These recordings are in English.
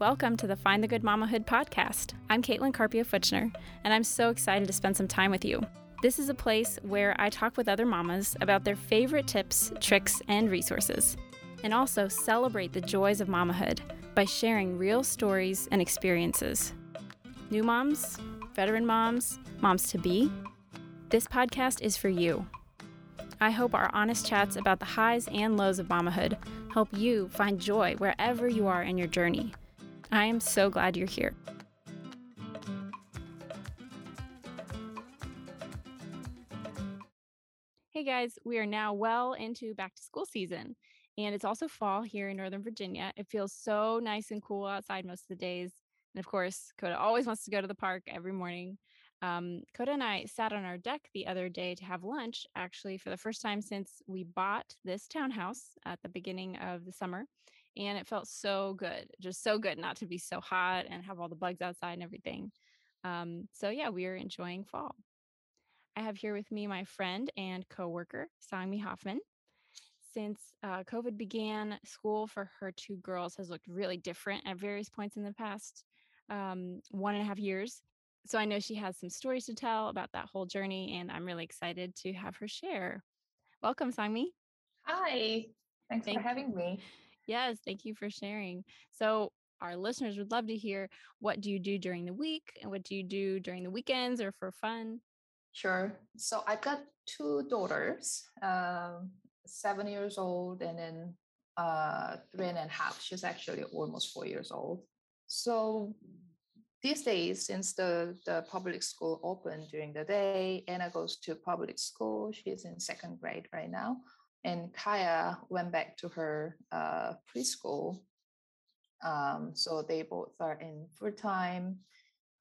Welcome to the Find the Good Mamahood podcast. I'm Caitlin Carpio Futchner, and I'm so excited to spend some time with you. This is a place where I talk with other mamas about their favorite tips, tricks, and resources, and also celebrate the joys of mamahood by sharing real stories and experiences. New moms, veteran moms, moms to be, this podcast is for you. I hope our honest chats about the highs and lows of mamahood help you find joy wherever you are in your journey. I am so glad you're here. Hey guys, we are now well into back to school season, and it's also fall here in Northern Virginia. It feels so nice and cool outside most of the days. And of course, Coda always wants to go to the park every morning. Um, Coda and I sat on our deck the other day to have lunch, actually, for the first time since we bought this townhouse at the beginning of the summer. And it felt so good, just so good not to be so hot and have all the bugs outside and everything. Um, so, yeah, we are enjoying fall. I have here with me my friend and coworker, Sangmi Hoffman. Since uh, COVID began, school for her two girls has looked really different at various points in the past um, one and a half years. So I know she has some stories to tell about that whole journey, and I'm really excited to have her share. Welcome, Sangmi. Hi, thanks Thank for having me. Yes, thank you for sharing. So our listeners would love to hear what do you do during the week and what do you do during the weekends or for fun? Sure. So I've got two daughters, um, seven years old, and then uh, three and a half. She's actually almost four years old. So these days, since the, the public school opened during the day, Anna goes to public school. She's in second grade right now. And Kaya went back to her uh, preschool. Um, so they both are in full time.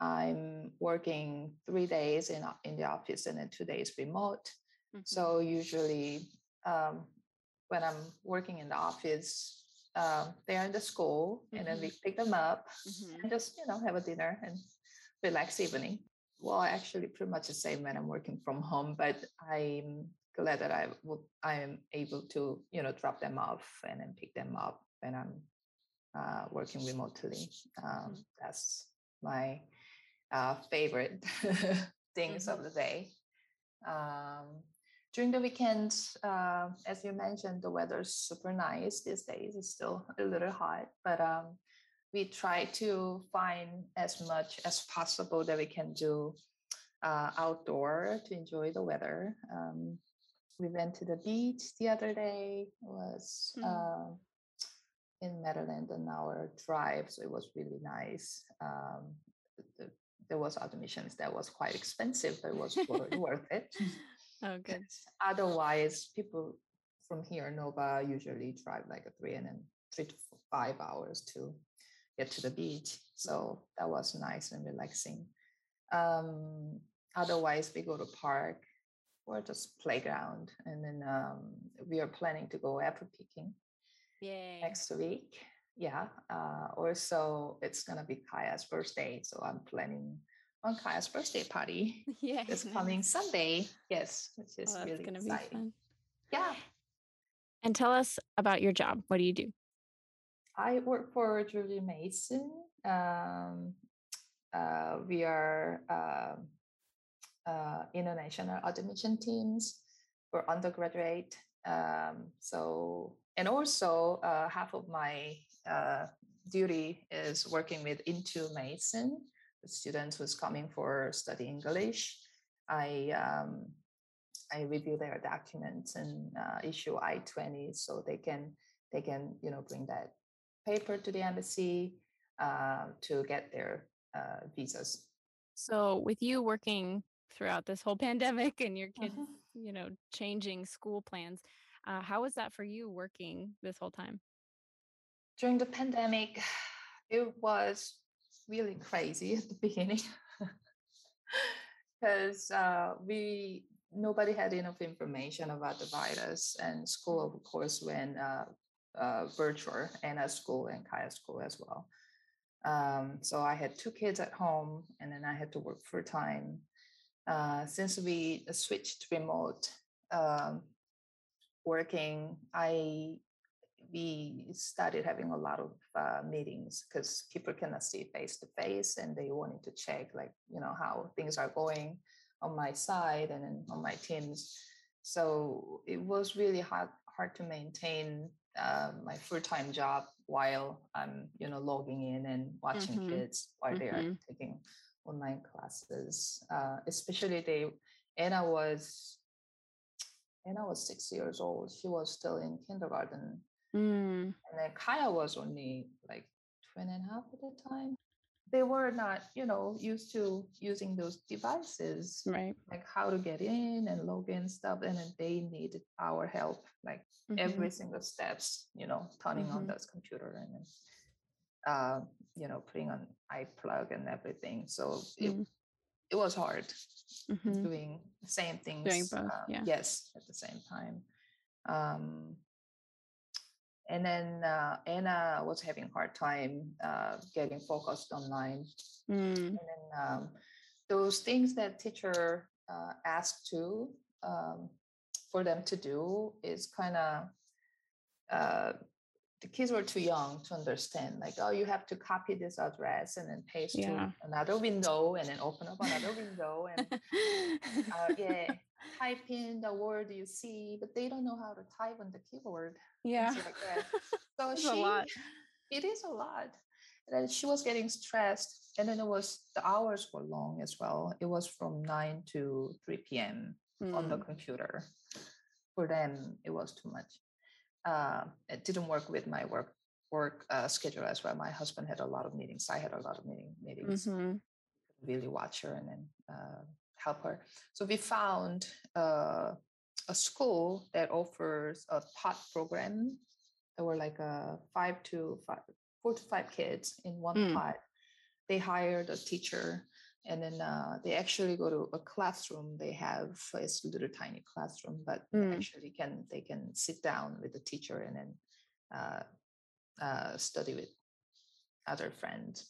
I'm working three days in, in the office and then two days remote. Mhm. So usually um, when I'm working in the office, um, they're in the school and then we pick them up Mhm. and just you know have a dinner and relax evening. Well, actually, pretty much the same when I'm working from home, but I'm glad that I would I am able to you know drop them off and then pick them up when I'm uh, working remotely. Um, that's my uh, favorite things of the day. Um, during the weekend, uh, as you mentioned, the weather's super nice these days. It's still a little hot, but um, we try to find as much as possible that we can do uh, outdoor to enjoy the weather. Um, we went to the beach the other day. It was Hmm. uh, in Maryland, an hour drive, so it was really nice. Um, the, there was admissions that was quite expensive, but it was worth it. Oh, good. Otherwise, people from here, Nova, usually drive like a three and then three to five hours to get to the beach. So that was nice and relaxing. Um, otherwise, we go to park or just playground, and then um, we are planning to go apple picking Yay. next week. Yeah. Uh, also, it's gonna be Kaya's birthday, so I'm planning on Kaya's birthday party Yay. this coming. Sunday. Yes, which Oh, is that's really going to be exciting. fun. Yeah, And tell us about your job. What do you do? I work for George Mason. Um, uh, we are um uh, international admission teams for undergraduate. Um, so, and also uh, half of my uh, duty is working with Into the students who's coming for study English. I um, I review their documents and uh, issue I twenty so they can they can you know bring that paper to the embassy uh, to get their uh, visas. So, with you working throughout this whole pandemic and your kids, Mhm. you know, changing school plans, uh, how was that for you working this whole time? During the pandemic, it was really crazy at the beginning because uh, we nobody had enough information about the virus, and school, of course, went uh, uh, virtual, and at school and Kaya school as well. Um, so I had two kids at home, and then I had to work full time. Uh, since we switched remote um, working, I we started having a lot of uh, meetings because people cannot see face to face and they wanted to check like you know how things are going on my side and on my teams so it was really hard hard to maintain uh, my full-time job while i'm you know logging in and watching Mhm. kids while they are Mhm. taking online classes uh, especially they anna was anna was six years old she was still in kindergarten Mm, and then Kaya was only like two and a half at the time. They were not, you know, used to using those devices, right. like how to get in and log in stuff. And then they needed our help, like Mhm. every single steps, you know, turning on Mhm. this computer and then, uh, you know, putting on eye plug and everything. So it, Mm, it was hard mhm. doing the same things. both, uh, yeah. Yes, at the same time. Um, and then uh, Anna was having a hard time uh, getting focused online. Mm, And then um, those things that teacher uh, asked to um, for them to do is kind of uh, the kids were too young to understand. Like, oh, you have to copy this address and then paste Yeah. to another window and then open up another window and uh, yeah, type in the word you see, but they don't know how to type on the keyboard. yeah. like. So she, a lot. it is a lot. And then she was getting stressed, and then it was the hours were long as well. It was from nine to three p.m. on the Mm, computer. For them, it was too much. Uh, it didn't work with my work work uh, schedule as well. My husband had a lot of meetings. I had a lot of meeting meetings. mhm. Really watch her and then uh, help her. So we found uh, a school that offers a pod program. There were like uh, five to five, four to five kids in one Mm. pod. They hired a teacher, and then uh, they actually go to a classroom. They have it's a little tiny classroom, but Mm. actually can they can sit down with the teacher and then uh, uh, study with other friends.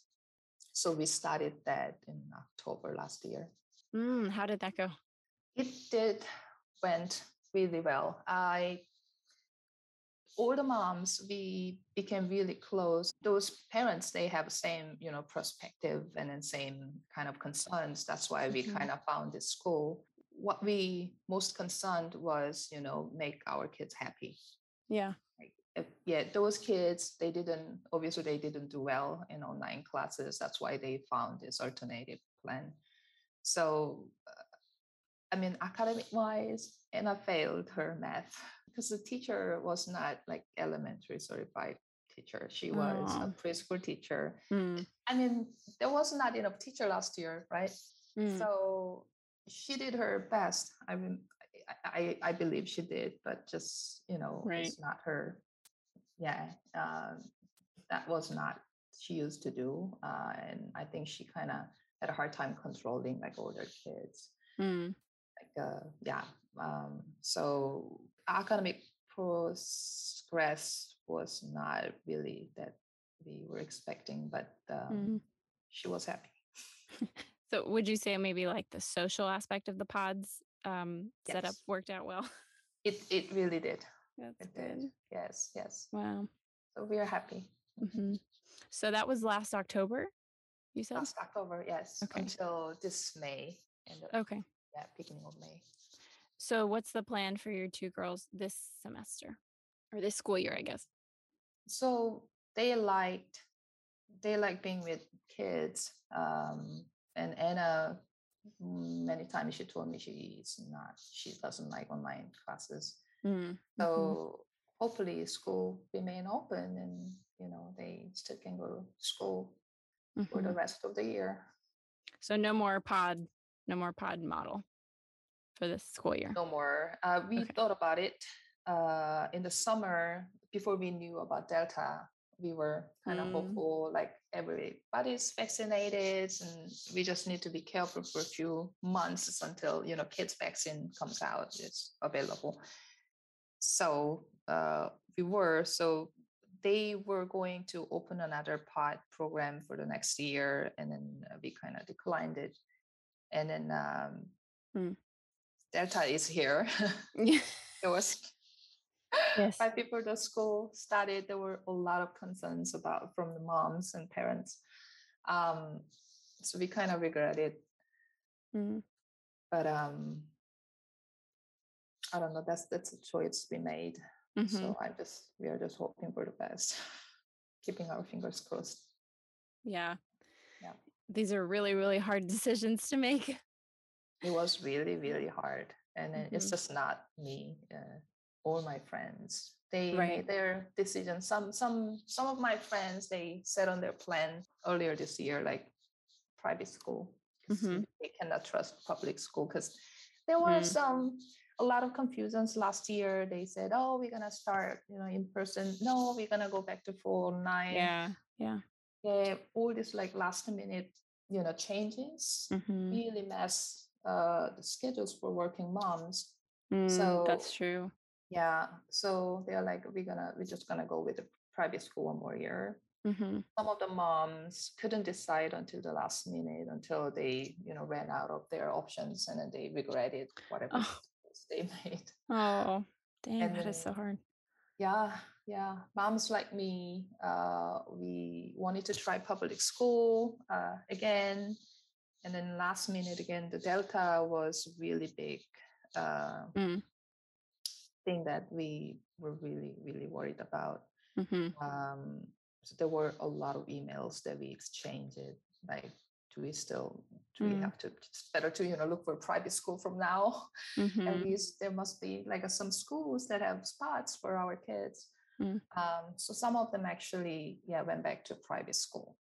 So we started that in October last year Mm, how did that go? it did went really well i all the moms we became really close those parents they have same you know perspective and then same kind of concerns. That's why we Mhm. kind of found this school. What we most concerned was you know make our kids happy. Yeah. like yeah those kids they didn't obviously they didn't do well in online classes. That's why they found this alternative plan. So uh, i mean academic wise anna failed her math because the teacher was not like elementary certified teacher she was a Oh. preschool teacher. Mm, i mean there was not enough teacher last year right? Mm, so she did her best. I mean I, I i believe she did but just you know Right. it's not her yeah um, that was not she used to do uh, and i think she kind of had a hard time controlling like older kids. Mm, like uh, yeah um, so academic progress was not really that we were expecting but um, mm. she was happy So would you say maybe like the social aspect of the pods um, setup worked out well? it it really did That's it did yes yes Wow. so we are happy hmm So that was last October, you said? last october yes Okay. until this may and Okay. Yeah beginning of may So what's the plan for your two girls this semester or this school year, I guess? so they liked they like being with kids um and anna mm, many times she told me she's not she doesn't like online classes Mm, so mhm. hopefully school remain open and you know they still can go to school for the Mhm. rest of the year So no more pod, no more pod model for this school year. no more uh, we Okay. thought about it uh, in the summer before we knew about delta we were kind of Mm. hopeful like everybody's vaccinated and we just need to be careful for a few months until you know kids vaccine comes out it's available so uh, we were so they were going to open another pod program for the next year and then we kind of declined it and then um, Mm. delta is here it was Yes. before the school started, there were a lot of concerns about from the moms and parents. Um, so we kind of regret it, Mm, but um, I don't know. That's that's a choice we made. mhm. So I just we are just hoping for the best, keeping our fingers crossed. Yeah. Yeah. These are really, really hard decisions to make. It was really really hard, and then it's just not me. Uh, all my friends they Right. made their decisions. Some some some of my friends they set on their plan earlier this year, like private school. Mhm. They cannot trust public school because there were Mm. some a lot of confusions last year. They said, "Oh, we're gonna start, you know, in person. No, we're gonna go back to full online." Yeah. Yeah. Yeah, all these like last minute, you know, changes Mhm. really mess uh, the schedules for working moms. Mm, that's true. yeah, so they're like, we're gonna, we're just gonna go with the private school one more year. hmm Some of the moms couldn't decide until the last minute, until they, you know, ran out of their options, and then they regretted whatever Oh, they made. oh, damn! And that is so hard. Yeah, yeah. Moms like me, uh, we wanted to try public school uh, again. And then last minute again, the Delta was really big uh, Mm, thing that we were really, really worried about. hmm Um, so there were a lot of emails that we exchanged. Like, do we still, do we Mm, have to, it's better to, you know, look for a private school from now. hmm And we, s- there must be like some schools that have spots for our kids. Mm, Um, so some of them actually, yeah, went back to private school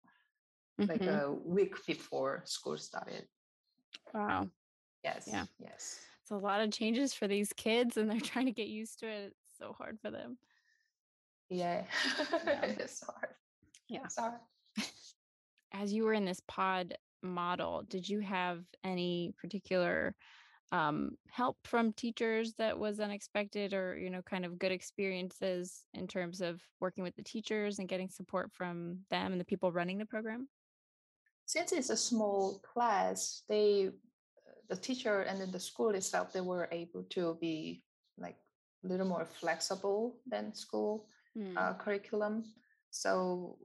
like hmm a week before school started. Wow. Yes, Yeah. yes, It's a lot of changes for these kids and they're trying to get used to it. It's so hard for them. yeah. Yeah. it's hard. Yeah. It's hard. As you were in this pod model, did you have any particular um, help from teachers that was unexpected or, you know, kind of good experiences in terms of working with the teachers and getting support from them and the people running the program? Since it's a small class, they, the teacher and then the school itself, they were able to be like a little more flexible than school Mm, uh, curriculum. So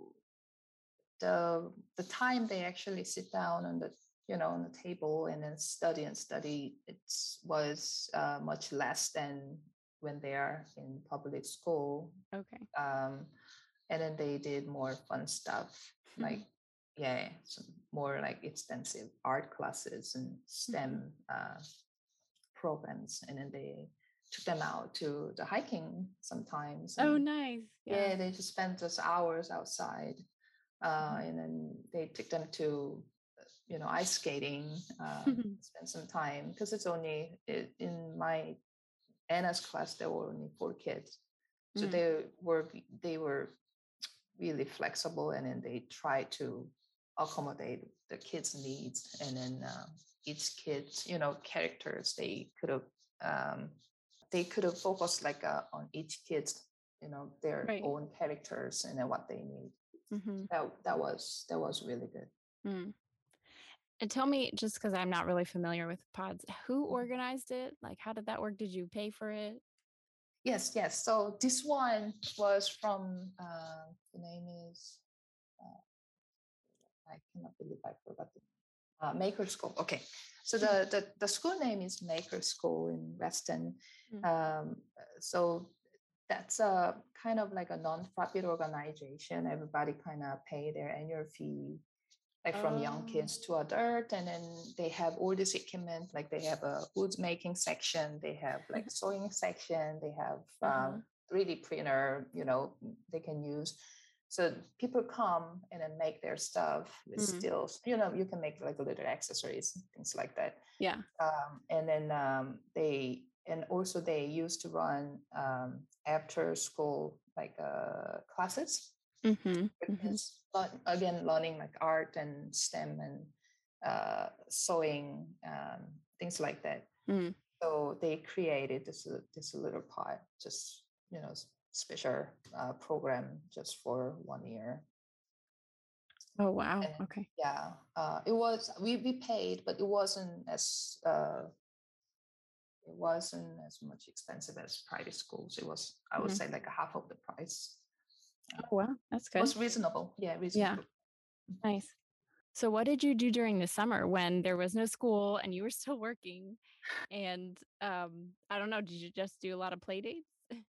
the the time they actually sit down and the you know on the table and then study and study it was uh, much less than when they are in public school okay. um, and then they did more fun stuff like yeah some more like extensive art classes and stem uh, programs and then they took them out to the hiking sometimes Oh, nice. yeah, Yeah. they just spent those hours outside, uh, and then they took them to, you know, ice skating. Uh, spend some time because it's only i- in my Anna's class there were only four kids, so Mm. they were they were really flexible, and then they tried to accommodate the kids' needs, and then uh, each kid, you know, characters they could have. Um, they could have focused like uh, on each kid's you know their Right. own characters and then what they need hmm that that was that was really good Mm. And tell me, just because I'm not really familiar with pods, who Mhm. organized it? Like, how did that work? Did you pay for it? yes yes so this one was from uh, the name is uh, i cannot believe i forgot the uh, maker school okay so the, the the school name is maker school in Reston Mm. um, so that's a kind of like a non-profit organization everybody kind of pay their annual fee like from young kids Oh. to adult and then they have all this equipment like they have a wood making section they have like sewing section they have um, 3d printer you know they can use so people come and then make their stuff with Mhm. stills you know you can make like little accessories things like that Yeah. um, and then um, they and also they used to run um, after school like uh, classes Mm-hmm. for hmm again learning like art and STEM and uh, sewing, um, things like that. Mm. So they created this this little part, just you know, special uh, program just for one year. Oh, wow. And Okay. yeah, uh, it was we we paid, but it wasn't as uh, it wasn't as much expensive as private schools. It was, I would Mhm. say, like a half of the price. Oh, wow. That's It good. was reasonable. Yeah, reasonable. Yeah. Nice. So, what did you do during the summer when there was no school and you were still working? And um, I don't know, did you just do a lot of play dates?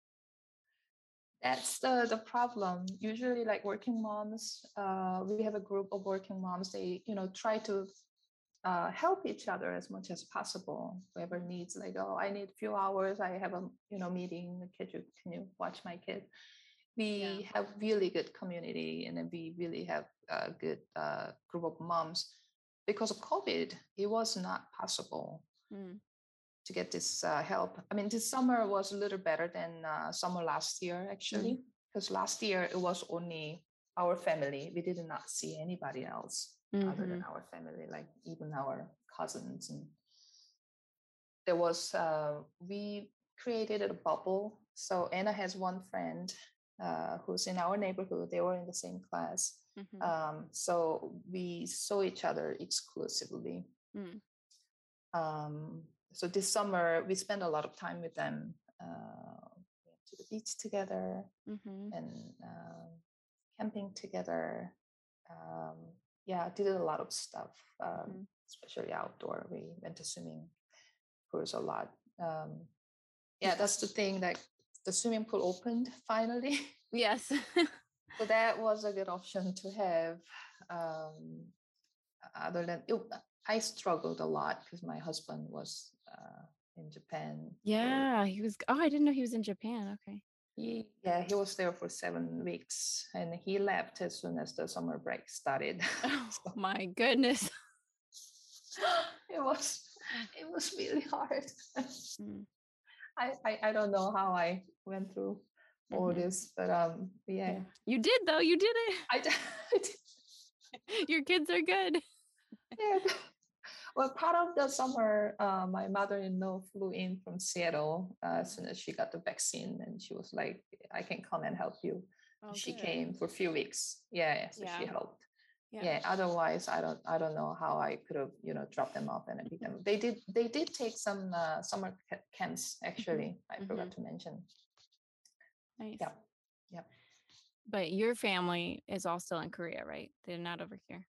That's the the problem. Usually, like working moms, uh, we have a group of working moms. They, you know, try to uh, help each other as much as possible. Whoever needs, like, oh, I need a few hours. I have a, you know, meeting. Can you can you watch my kid? We have really good community, and then we really have a good uh, group of moms. Because of COVID, it was not possible Mm, to get this uh, help. I mean, this summer was a little better than uh, summer last year, actually, because last year it was only our family. We did not see anybody else other mhm, than our family, like even our cousins. And there was, uh, we created a bubble. So Anna has one friend uh, who's in our neighborhood. They were in the same class. mhm, Um, so we saw each other exclusively mm, um, so this summer we spent a lot of time with them uh, we went to the beach together mhm. and um, camping together um, yeah did a lot of stuff um, Mhm. especially outdoor we went to swimming pools a lot um, yeah that's the thing that the swimming pool opened finally Yes. so that was a good option to have um, other than it, i struggled a lot because my husband was uh, in japan yeah, he was. Oh, I didn't know he was in Japan. Okay. he, yeah he was there for seven weeks and he left as soon as the summer break started Oh, So my goodness. it was it was really hard Mm, I, I i don't know how i went through all mhm. this but um yeah, Yeah. You did, though. You did i d- it. Your kids are good. Yeah. Well, part of the summer, uh, my mother-in-law flew in from Seattle uh, as soon as she got the vaccine, and she was like, "I can come and help you." Oh, she came for a few weeks. Yeah, yeah, so she helped. Yeah. Yeah. Otherwise, I don't, I don't know how I could have, you know, dropped them off and pick them. They did, they did take some uh, summer camps. Actually, I forgot to mention. Nice. Yeah. Yeah. But your family is all still in Korea, right? They're not over here.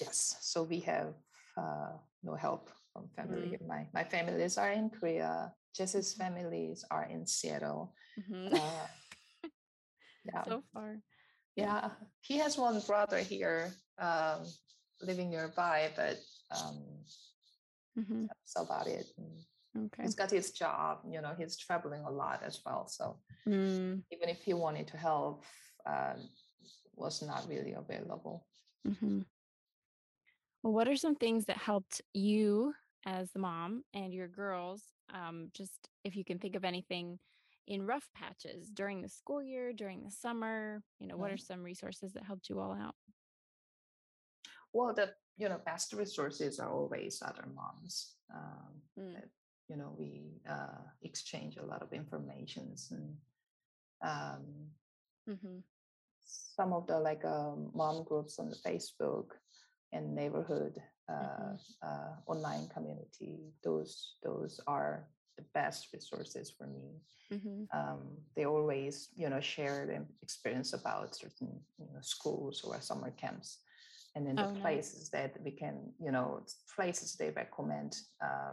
Yes. So we have uh, no help from family. Mm. My my families are in Korea. Jess's families are in Seattle. Mhm. Uh, yeah, so far. yeah. He has one brother here um, living nearby, but um, Mhm. that's about it. And Okay. He's got his job. You know, he's traveling a lot as well. So Mm, even if he wanted to help, um, was not really available. mhm. Well, what are some things that helped you as the mom and your girls? Um, just if you can think of anything in rough patches during the school year, during the summer, you know, what are Mhm. some resources that helped you all out? Well, the you know best resources are always other moms. Um, Mm. You know, we uh, exchange a lot of informations and um, Mhm. some of the like um, mom groups on the Facebook and neighborhood uh, Mhm. uh, online community. Those those are the best resources for me. Mhm. Um, they always you know share their experience about certain you know, schools or summer camps. And then the Oh, nice. places that we can, you know, places they recommend, uh,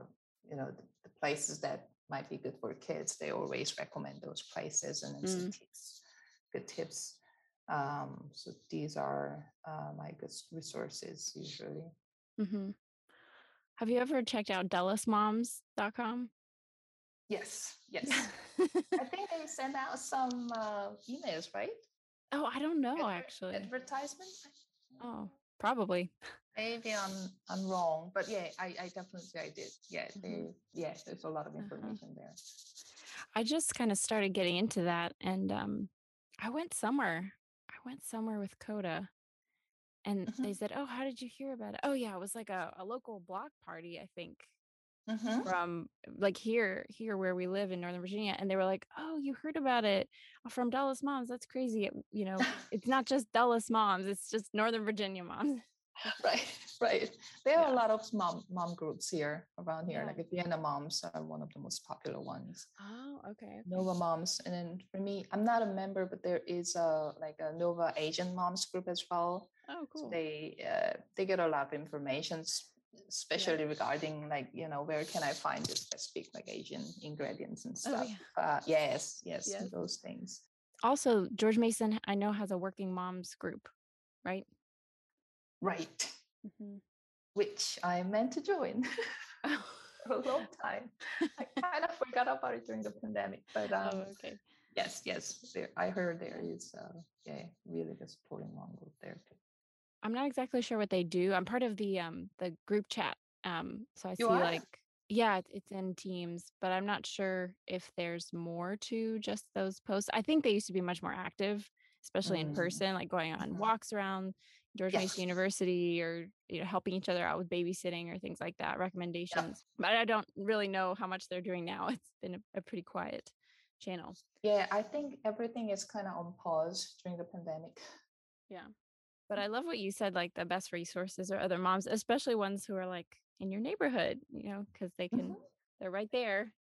you know, the, the places that might be good for kids, they always recommend those places and then some Mm. tips, good tips. Um, so these are uh, my good resources usually. mm-hmm. Have you ever checked out DullesMoms.com? Yes, yes. I think they send out some uh, emails, right? oh, I don't know Adver- actually. Advertisement. Oh, probably. Maybe I'm I'm wrong, but yeah, I, I definitely I did. Yeah, Mhm. they yeah, there's a lot of Uh-huh. information there. I just kind of started getting into that and um I went somewhere. I went somewhere with Coda and Mhm. they said, "Oh, how did you hear about it?" Oh, yeah, it was like a, a local block party, I think, Mhm. from like here, here where we live in Northern Virginia. And they were like, "Oh, you heard about it from Dulles Moms? That's crazy." It- you know, it's not just Dulles Moms; it's just Northern Virginia moms. right. right. There are Yeah. a lot of mom mom groups here around here. Yeah. Like Vienna moms are one of the most popular ones. Oh, okay. Nova moms, and then for me, I'm not a member, but there is a like a Nova Asian moms group as well. Oh, So cool. they uh, they get a lot of information, s- especially regarding like you know where can I find the specific like Asian ingredients and Oh, stuff. yeah. Uh, yes, yes, Yes. those things. Also, George Mason, I know, has a working moms group, right? Right, Mhm. which I meant to join for a long time. I kind of forgot about it during the pandemic, but um, oh, okay. yes, yes, there, I heard there is uh, yeah really good supporting mom group there too. I'm not exactly sure what they do. I'm part of the um the group chat. Um, so I You see are? like yeah, it's in Teams, but I'm not sure if there's more to just those posts. I think they used to be much more active, especially in Mm. person, like going on Mhm. walks around George Yes. Mason University or you know helping each other out with babysitting or things like that, recommendations. But I don't really know how much they're doing now. It's been a, a pretty quiet channel. Yeah, I think everything is kind of on pause during the pandemic. Yeah. But I love what you said, like the best resources are other moms, especially ones who are like in your neighborhood, you know, because they can, Mhm. they're right there.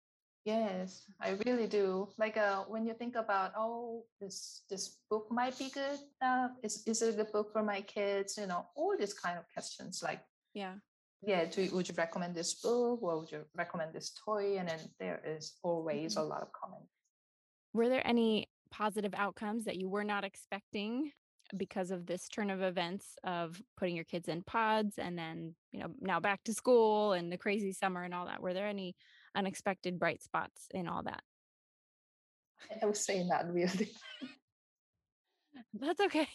Yes, I really do. Like uh, when you think about, oh, this this book might be good. Uh, is is it a good book for my kids? You know, all these kind of questions. Like, Yeah. yeah, do you, would you recommend this book or would you recommend this toy? And then there is always a lot of comment. Were there any positive outcomes that you were not expecting because of this turn of events of putting your kids in pods and then, you know, now back to school and the crazy summer and all that? Were there any unexpected bright spots in all that? I was saying that really, That's okay.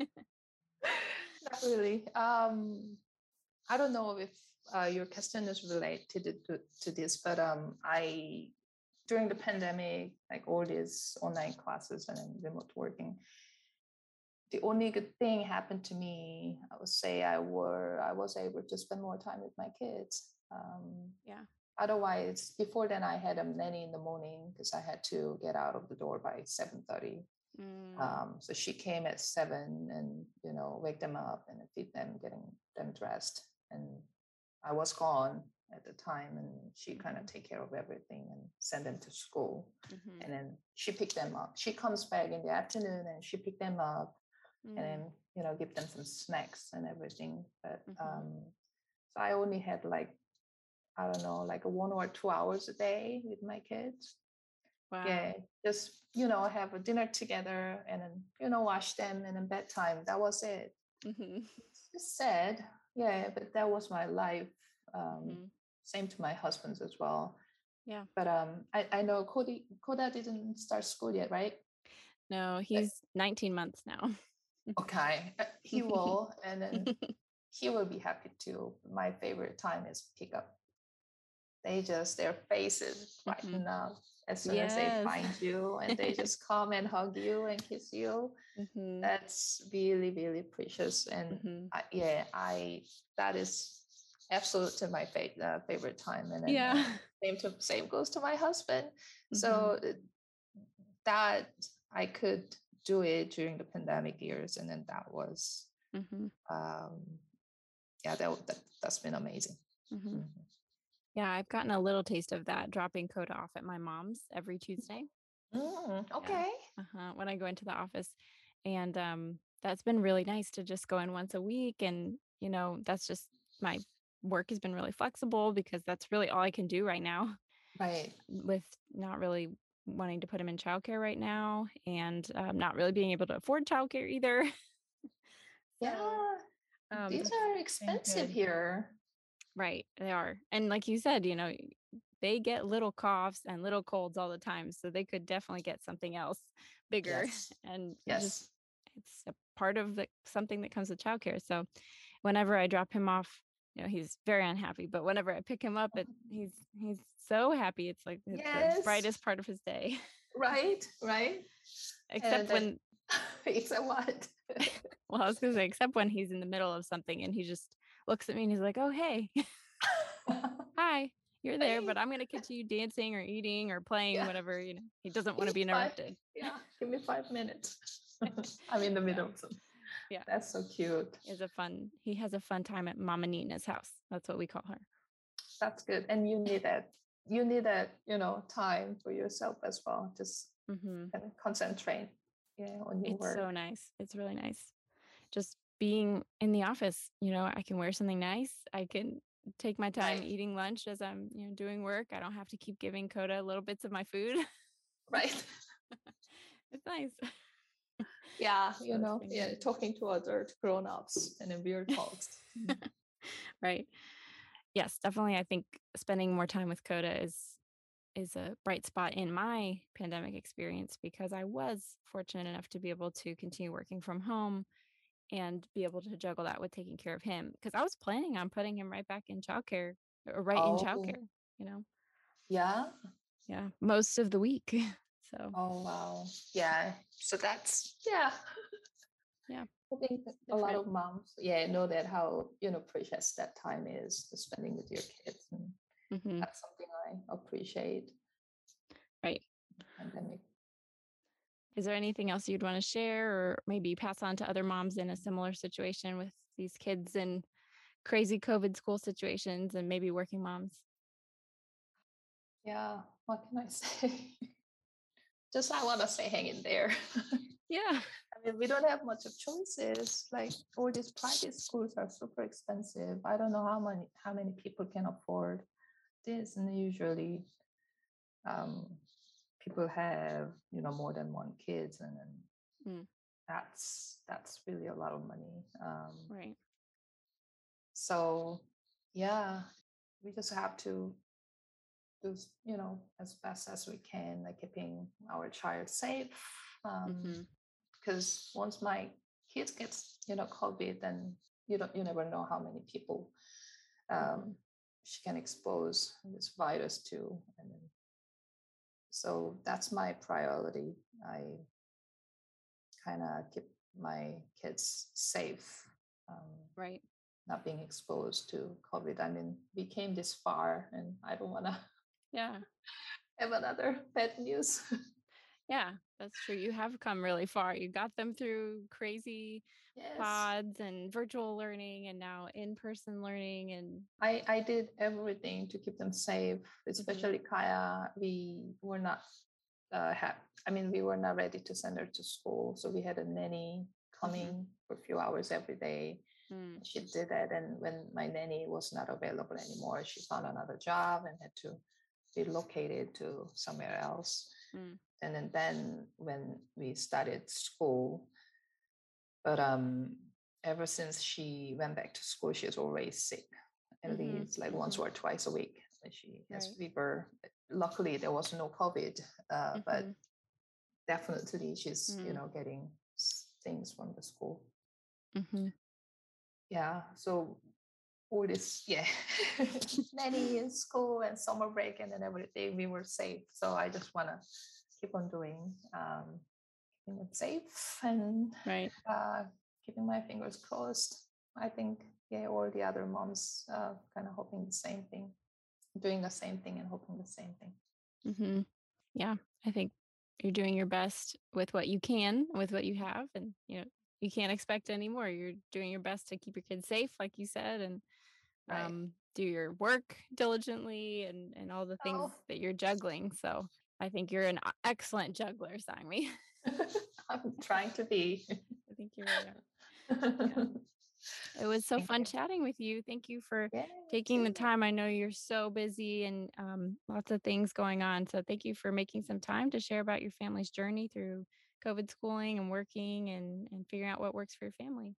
not really. Um, I don't know if uh, your question is related to, to this, but um, I during the pandemic, like all these online classes and remote working, the only good thing happened to me, I would say I were I was able to spend more time with my kids. Um, Yeah. otherwise, before then I had a nanny in the morning because I had to get out of the door by seven thirty. Mm, Um, so she came at seven and you know wake them up and feed them, getting them dressed. And I was gone at the time, and she kind of take care of everything and send them to school. mhm, And then she picked them up. She comes back in the afternoon and she picked them up mm, and then you know give them some snacks and everything. But Mhm. um, so I only had like I don't know like one or two hours a day with my kids wow. yeah just you know have a dinner together and then you know wash them and then bedtime that was it mhm, it's sad yeah but that was my life um mhm. same to my husband's as well Yeah. but um i i know cody Coda didn't start school yet right No, he's 19 months now. okay. Uh, he will and then he will be happy too my favorite time is pickup they just their faces brighten up as soon as they find you and they just come and hug you and kiss you. Mhm, that's really really precious and mhm. I, yeah i that is absolutely my fa- uh, favorite time and then, uh, Yeah. same to same goes to my husband. Mm-hmm. so uh, that i could do it during the pandemic years and then that was Mhm, um yeah that, that that's been amazing mhm. Mhm. Yeah, I've gotten a little taste of that dropping Coda off at my mom's every Tuesday Mm, okay uh-huh, when I go into the office. And um, that's been really nice to just go in once a week. And, you know, that's just my work has been really flexible because that's really all I can do right now right with not really wanting to put him in childcare right now and um, not really being able to afford childcare either. yeah um, these are expensive here Right, they are. And like you said, you know, they get little coughs and little colds all the time. So they could definitely get something else bigger. yes And yes just it's a part of the something that comes with childcare. So whenever I drop him off, you know, he's very unhappy. But whenever I pick him up, it, oh. he's he's so happy. It's like it's the brightest part of his day. right right except that- when except what well, I was gonna say, except when he's in the middle of something and he just looks at me and he's like, Oh hey, hi, you're there, Hey. but I'm gonna continue dancing or eating or playing, Yeah. whatever, you know. He doesn't want to be interrupted. yeah give me five minutes i'm in the middle of some Yeah. That's so cute. Is a fun. He has a fun time at Mama Nina's house. That's what we call her. That's good. And you need that. You need that, you know, time for yourself as well. Just hmm kind of concentrate. Yeah, on your It's work. so nice. It's really nice. Just being in the office, you know, I can wear something nice. I can take my time Right. eating lunch as I'm, you know, doing work. I don't have to keep giving Coda little bits of my food. Right. it's nice. Yeah, you know, yeah, talking to other grown-ups and in weird talks. Right. Yes, definitely. I think spending more time with Coda is is a bright spot in my pandemic experience because I was fortunate enough to be able to continue working from home and be able to juggle that with taking care of him because I was planning on putting him right back in childcare or right in Oh, childcare, you know. yeah. Yeah, most of the week. So, Oh, wow. Yeah. So that's, yeah. Yeah, I think a lot of moms, yeah, know that how, you know, precious that time is spending with your kids. And mhm, that's something I appreciate. right. Pandemic. Is there anything else you'd want to share or maybe pass on to other moms in a similar situation with these kids in crazy COVID school situations and maybe working moms? Yeah. What can I say? Just I want to say, hang in there. Yeah. I mean, we don't have much of choices. Like all these private schools are super expensive. I don't know how many how many people can afford this, and usually, um, people have you know more than one kids, and then Mm. that's that's really a lot of money. Um, Right. so yeah, we just have to do you know as best as we can, like keeping our child safe. Um, Mhm. because once my kids gets you know covid then you don't you never know how many people um, she can expose this virus to and then, so that's my priority i kind of keep my kids safe um, Right. not being exposed to covid i mean we came this far and i don't want to Yeah. have another bad news Yeah. That's true. You have come really far. You got them through crazy yes pods and virtual learning and now in person learning. And I, I did everything to keep them safe, especially Kaya. We were not uh, ha- I mean, we were not ready to send her to school, so we had a nanny coming for a few hours every day. Mm, She did that, and when my nanny was not available anymore, she found another job and had to be located to somewhere else. mm, And then, then when we started school, but um, ever since she went back to school, she was always sick, at Mhm, least like once or twice a week. and She has Right. fever. Luckily, there was no COVID, uh, but mhm, definitely she's you Mm. know getting things from the school. mhm. Yeah. So all this, yeah, nanny in school and summer break and then everything, we were safe. So I just want to keep on doing, um, keeping it safe and Right. uh, keeping my fingers crossed. I think, yeah, all the other moms uh, kind of hoping the same thing, doing the same thing and hoping the same thing. hmm Yeah. I think you're doing your best with what you can, with what you have. And, you know, you can't expect any more. You're doing your best to keep your kids safe, like you said, and Right. um, do your work diligently and, and all the things Oh. that you're juggling. So I think you're an excellent juggler, Sangmi. I'm trying to be. I think you really are. It was so fun chatting with you. Thank you for Yeah, taking the time. I know you're so busy and um, lots of things going on. So thank you for making some time to share about your family's journey through COVID schooling and working and, and figuring out what works for your family.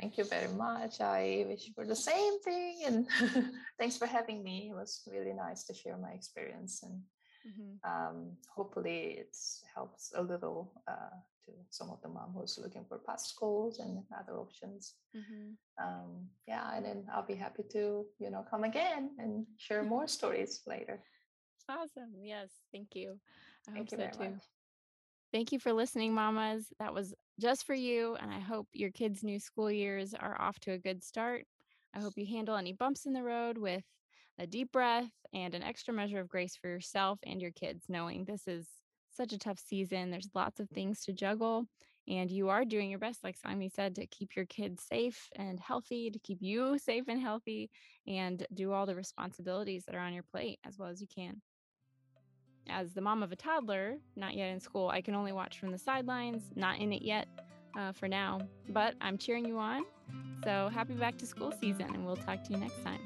Thank you very much. I wish for the same thing. And thanks for having me. It was really nice to share my experience. And Mhm. um, hopefully it helps a little uh, to some of the mom who's looking for past schools and other options. Mhm. Um, yeah, and then I'll be happy to, you know, come again and share more stories later. Awesome. Yes. Thank you. I Thank you hope so very too. much. Thank you for listening, mamas. That was just for you. And I hope your kids' new school years are off to a good start. I hope you handle any bumps in the road with a deep breath and an extra measure of grace for yourself and your kids, knowing this is such a tough season. There's lots of things to juggle. and you are doing your best, like Sangmi said, to keep your kids safe and healthy, to keep you safe and healthy, and do all the responsibilities that are on your plate as well as you can. As the mom of a toddler, not yet in school, I can only watch from the sidelines, not in it yet uh, for now, but I'm cheering you on. So happy back to school season, and we'll talk to you next time.